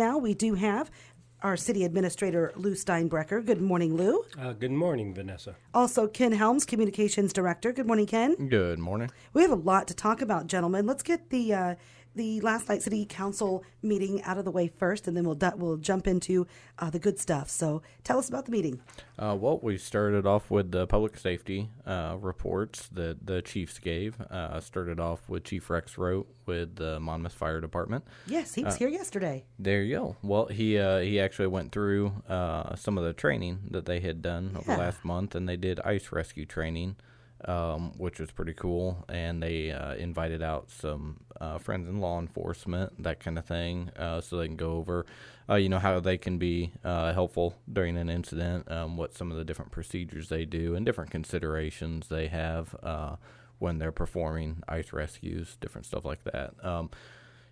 now, we do have our city administrator, Lew Steinbrecher. Good morning, Lew. Uh, good morning, Vanessa. Also, Ken Helms, communications director. Good morning, Ken. Good morning. We have a lot to talk about, gentlemen. Let's get the uh, the last night city council meeting out of the way first, and then we'll we'll jump into uh, the good stuff. So, tell us about the meeting. Uh, well, we started off with the public safety uh, reports that the chiefs gave. Uh, started off with Chief Rexroat with the Monmouth Fire Department. Yes, he was here yesterday. There you go. Well, he uh, he actually went through uh, some of the training that they had done over Yeah. last month, and they did ice rescue training, um, which was pretty cool. And they uh, invited out some uh, friends in law enforcement, that kind of thing, uh, so they can go over, uh, you know, how they can be uh, helpful during an incident, um, what some of the different procedures they do, and different considerations they have uh, when they're performing ice rescues, different stuff like that. Um,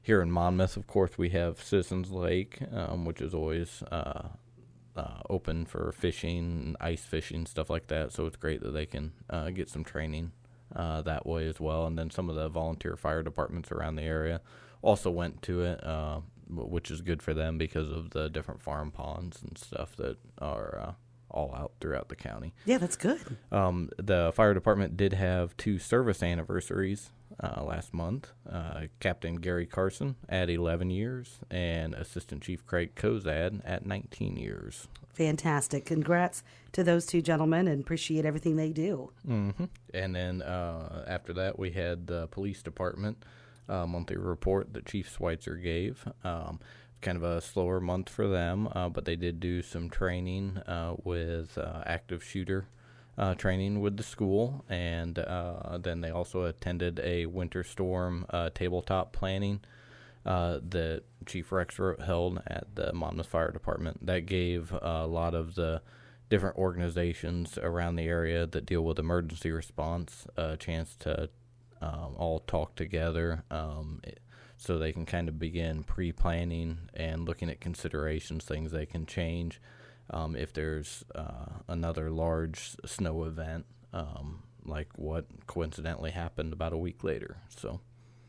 here in Monmouth, of course, we have Citizens Lake, um, which is always uh, open for fishing, ice fishing, stuff like that. So it's great that they can uh, get some training uh, that way as well. And then some of the volunteer fire departments around the area also went to it, uh, which is good for them because of the different farm ponds and stuff that are uh, all out throughout the county. Yeah, that's good. Um, the fire department did have two service anniversaries uh, last month. Uh, Captain Gary Carson at 11 years, and Assistant Chief Craig Kozad at 19 years. Fantastic. Congrats to those two gentlemen, and appreciate everything they do. hmm And then uh, after that, we had the police department uh, monthly report that Chief Switzer gave. Um, kind of a slower month for them, uh, but they did do some training uh, with uh, active shooter uh, training with the school, and uh, then they also attended a winter storm uh, tabletop planning uh, that Chief Rex held at the Monmouth Fire Department. That gave a lot of the different organizations around the area that deal with emergency response a chance to um, all talk together um, so they can kind of begin pre planning and looking at considerations, things they can change um, if there's uh, another large snow event. Um, like what coincidentally happened about a week later. So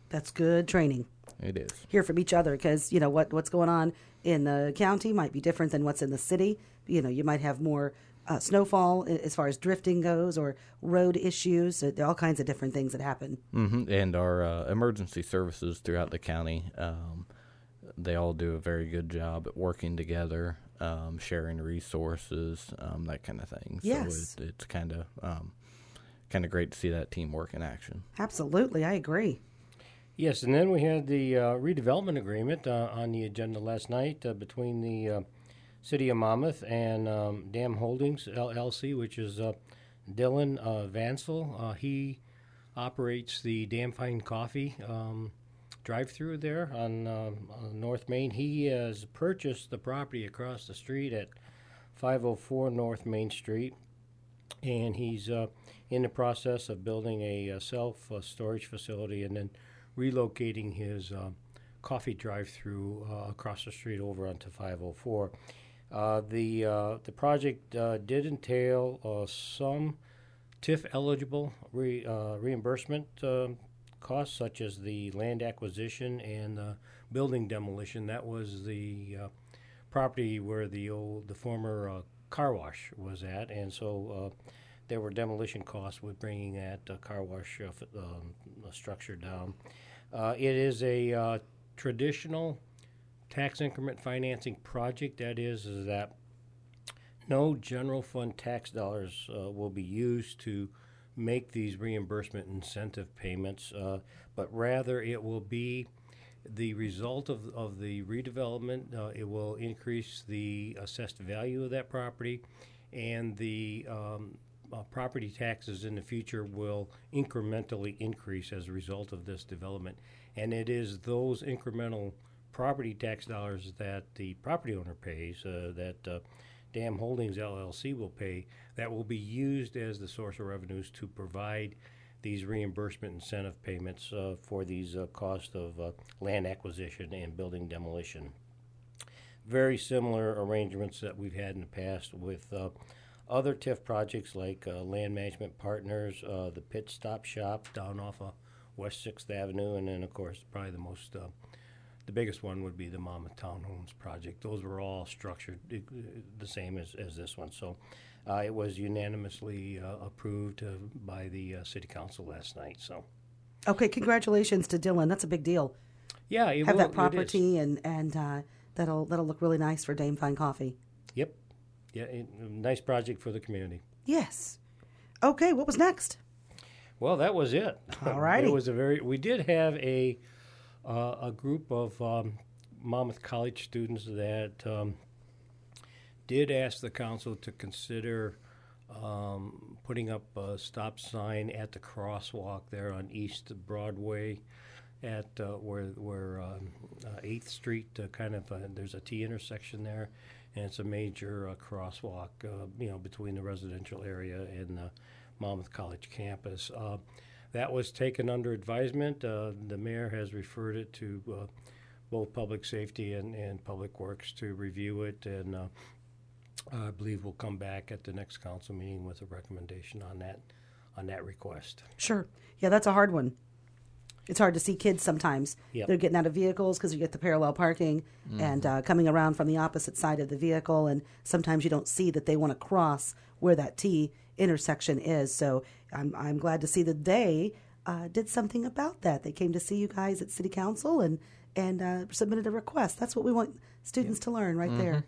That's good training. it is. Hear from each other because you know what what's going on in the county might be different than what's in the city. You know, you might have more uh, snowfall as far as drifting goes, or road issues. There are all kinds of different things that happen. hmm And our uh, emergency services throughout the county, um, they all do a very good job at working together, um, sharing resources, um, that kind of thing. Yes. So it, it's kind of um, kind of great to see that teamwork in action. Absolutely, I agree. Yes, and then we had the uh, redevelopment agreement uh, on the agenda last night uh, between the uh, City of Monmouth and um, Dame Holdings LLC, which is uh, Dylan uh, Vansel. Uh, he operates the Dam Fine Coffee um, drive-through there on, um, on North Main. He has purchased the property across the street at 504 North Main Street, and he's uh, in the process of building a, uh self uh, storage facility and then relocating his uh, coffee drive-through uh, across the street over onto 504. Uh, the uh, the project uh, did entail some TIF eligible re, reimbursement um costs, such as the land acquisition and the building demolition. That was the uh, property where the old the former uh, car wash was at, and so uh, there were demolition costs with bringing that uh, car wash uh, um, uh, structure down. It is a traditional tax increment financing project. That is, is that no general fund tax dollars will be used to make these reimbursement incentive payments, uh, but rather it will be the result of, of the redevelopment. Uh, it will increase the assessed value of that property, and the um, uh, property taxes in the future will incrementally increase as a result of this development. And it is those incremental property tax dollars that the property owner pays, uh, that uh, Dame Holdings LLC will pay, that will be used as the source of revenues to provide these reimbursement incentive payments uh, for these uh, cost of uh, land acquisition and building demolition. Very similar arrangements that we've had in the past with uh, other TIF projects like uh, Land Management Partners, uh, the Pit Stop Shop down off of West Sixth Avenue, and then of course probably the most the biggest one would be the Monmouth Townhomes project. Those were all structured uh, the same as, as this one. So uh, it was unanimously uh, approved uh, by the uh, city council last night. So Okay, congratulations to Dylan. That's a big deal. yeah, it Have will- that it is. property, and and uh, that'll that'll look really nice for Dame Fine Coffee. Yep. Yeah, it, nice project for the community. Yes. Okay, what was next? Well, that was it. Alrighty. it was a very. We did have a uh, a group of um, Monmouth College students that um, did ask the council to consider um, putting up a stop sign at the crosswalk there on East Broadway, at uh, where where um, uh, Eighth Street. Uh, kind of there's a T intersection there, and it's a major uh, crosswalk. Uh, you know between the residential area and the Monmouth College campus. That was taken under advisement. Uh, the mayor has referred it to uh, both public safety and, and public works to review it, and uh, I believe we'll come back at the next council meeting with a recommendation on that on that request. Sure. Yeah, that's a hard one. It's hard to see kids sometimes. Yep. They're getting out of vehicles because you get the parallel parking and uh, coming around from the opposite side of the vehicle. And sometimes you don't see that they want to cross where that T intersection is. So I'm, I'm glad to see that they uh, did something about that. They came to see you guys at City Council and, and uh, submitted a request. That's what we want students to learn right there.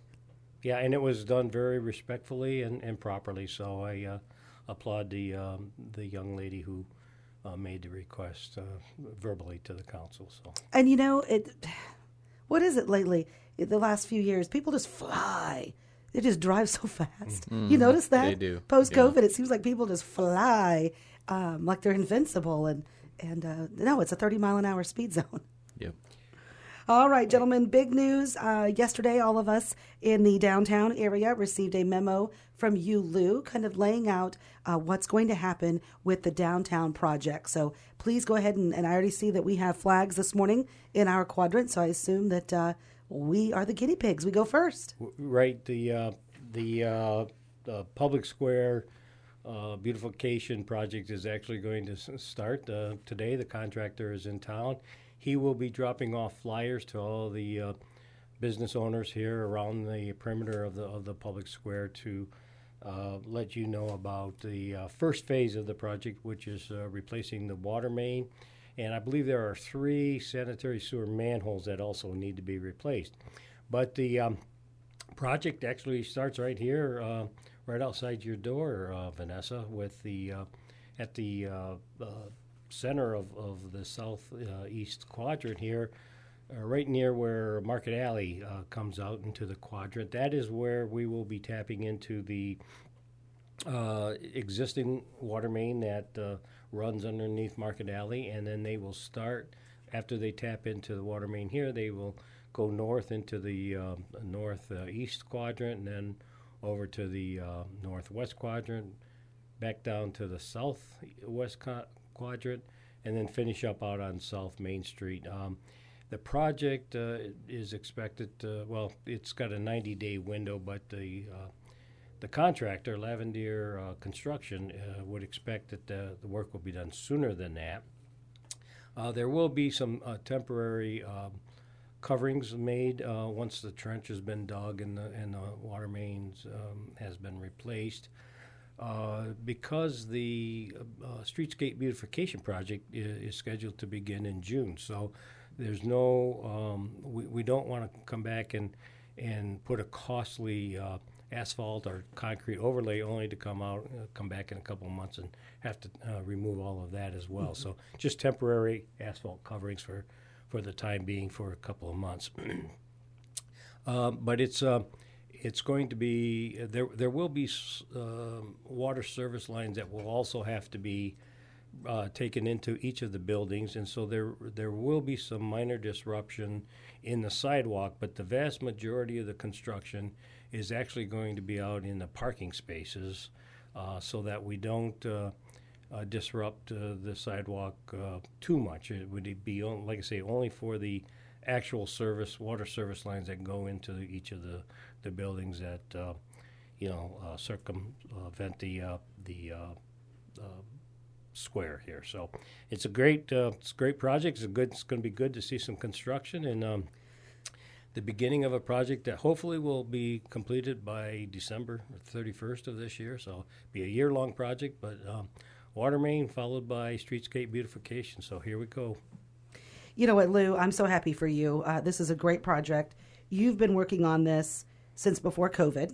Yeah, and it was done very respectfully and, and properly. So I uh, applaud the um, the young lady who uh, made the request uh, verbally to the council. So And you know, it. What is it lately? The last few years, people just fly. They just drive so fast. You notice that? they do, Post COVID, it seems like people just fly, um, like they're invincible. And and uh, no, it's a thirty mile an hour speed zone. Yep. All right, gentlemen, big news. Uh, yesterday, all of us in the downtown area received a memo from you, Lew, kind of laying out uh, what's going to happen with the downtown project. So please go ahead and, and I already see that we have flags this morning in our quadrant. So I assume that uh, we are the guinea pigs. We go first. Right. The uh, the uh, the public square uh, beautification project is actually going to start uh, today. The contractor is in town. He will be dropping off flyers to all the uh, business owners here around the perimeter of the of the public square to uh, let you know about the uh, first phase of the project, which is uh, replacing the water main. And I believe there are three sanitary sewer manholes that also need to be replaced. But the um, project actually starts right here, uh, right outside your door, uh, Vanessa, with the uh, at the uh, uh, center of, of the southeast quadrant here, uh, right near where Market Alley uh, comes out into the quadrant. That is where we will be tapping into the uh, existing water main that uh, runs underneath Market Alley, and then they will start after they tap into the water main here. They will go north into the uh, northeast quadrant, and then over to the uh, northwest quadrant, back down to the southwest co- quadrant, and then finish up out on South Main Street. Um, the project uh, is expected. To, well, it's got a 90-day window, but the uh, the contractor, Laverdiere uh, Construction, uh, would expect that the, the work will be done sooner than that. Uh, there will be some uh, temporary um, coverings made uh, once the trench has been dug and the, and the water mains um, has been replaced. Uh, because the uh, streetscape beautification project is, is scheduled to begin in June, so there's no um, we, we don't want to come back and and put a costly uh, asphalt or concrete overlay only to come out uh, come back in a couple of months and have to uh, remove all of that as well. So just temporary asphalt coverings for for the time being for a couple of months. But it's uh, it's going to be there. There will be um water service lines that will also have to be uh, taken into each of the buildings, and so there there will be some minor disruption in the sidewalk. But the vast majority of the construction is actually going to be out in the parking spaces, uh, so that we don't. Uh, uh, disrupt uh, the sidewalk too much. It would be, like I say, only for the actual service, water service lines that go into each of the, the buildings that, uh, you know, uh, circumvent the, uh, the uh, uh, square here. So it's a great uh, it's a great project. It's a good. It's going to be good to see some construction and. Um, the beginning of a project that hopefully will be completed by December 31st of this year. So be a year-long project, but um, water main followed by streetscape beautification. So here we go. You know what, Lew? I'm so happy for you. Uh, this is a great project. You've been working on this since before COVID,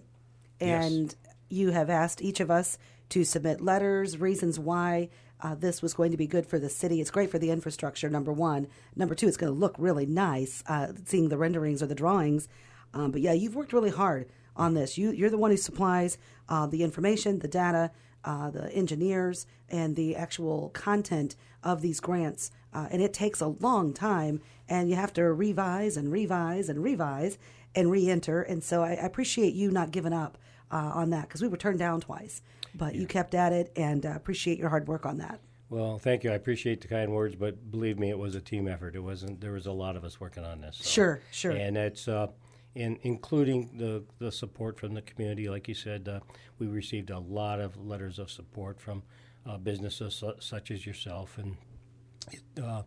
and Yes. you have asked each of us to submit letters, reasons why uh, this was going to be good for the city. It's great for the infrastructure, number one. Number two, it's going to look really nice uh, seeing the renderings or the drawings. Um, but yeah, you've worked really hard on this. You, you're the one who supplies uh, the information, the data, uh, the engineers, and the actual content of these grants. Uh, and it takes a long time, and you have to revise and revise and revise and re enter. And so I, I appreciate you not giving up uh, on that because we were turned down twice. But you kept at it, and uh, appreciate your hard work on that. Well, thank you. I appreciate the kind words, but believe me, it was a team effort. It wasn't. There was a lot of us working on this. so- Sure, sure. And it's uh, in including the the support from the community. Like you said, uh, we received a lot of letters of support from uh, businesses su- such as yourself, and it, uh,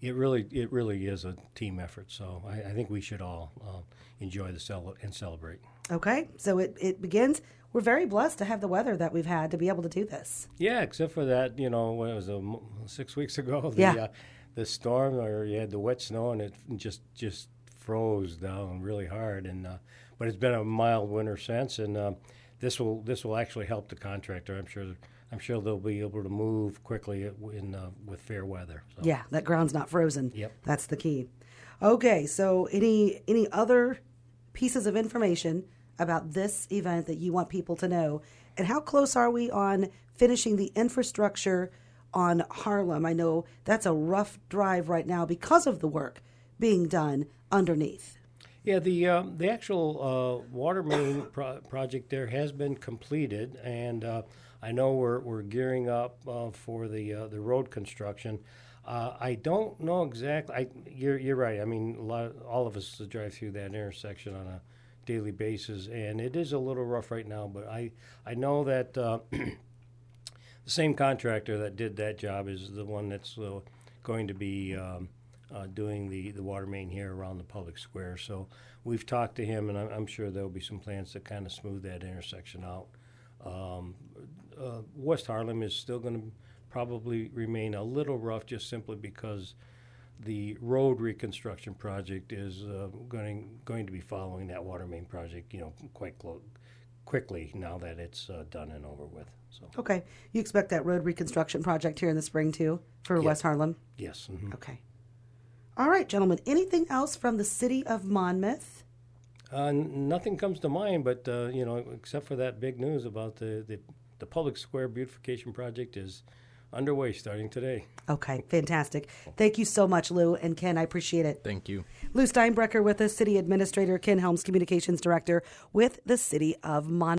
it really it really is a team effort. So I, I think we should all uh, enjoy the cel- and celebrate. Okay, so it, it begins. We're very blessed to have the weather that we've had to be able to do this. Yeah, except for that, you know, when it was a six weeks ago, the Yeah. uh, the storm, or you had the wet snow, and it just just froze down really hard. And uh, but it's been a mild winter since, and uh, this will this will actually help the contractor. I'm sure I'm sure they'll be able to move quickly in uh, with fair weather. So. Yeah, that ground's not frozen. Yep. That's the key. Okay, so any any other pieces of information about this event that you want people to know? And how close are we on finishing the infrastructure on Harlem? I know that's a rough drive right now because of the work being done underneath. Yeah, the um, the actual uh, water main pro- project there has been completed, and uh, I know we're we're gearing up uh, for the uh, the road construction. Uh, I don't know exactly. I, you're you're right. I mean, a lot of, all of us drive through that intersection on a daily basis, and it is a little rough right now. But I I know that. Uh, the same contractor that did that job is the one that's going to be um, uh, doing the, the water main here around the public square. So we've talked to him, and I'm, I'm sure there'll be some plans to kind of smooth that intersection out. Um, uh, West Harlem is still going to probably remain a little rough, just simply because the road reconstruction project is uh, going going to be following that water main project, you know, quite close, quickly now that it's uh, done and over with. So Okay, you expect that road reconstruction project here in the spring too for West Harlem? yes. mhm. Okay. All right, gentlemen. Anything else from the city of Monmouth? Uh, n- nothing comes to mind, but uh, you know, except for that big news about the, the the public square beautification project is underway starting today. Okay, fantastic. Thank you so much, Lew and Ken. I appreciate it. Thank you. Lew Steinbrecher with us, City Administrator, Ken Helms, Communications Director with the City of Monmouth.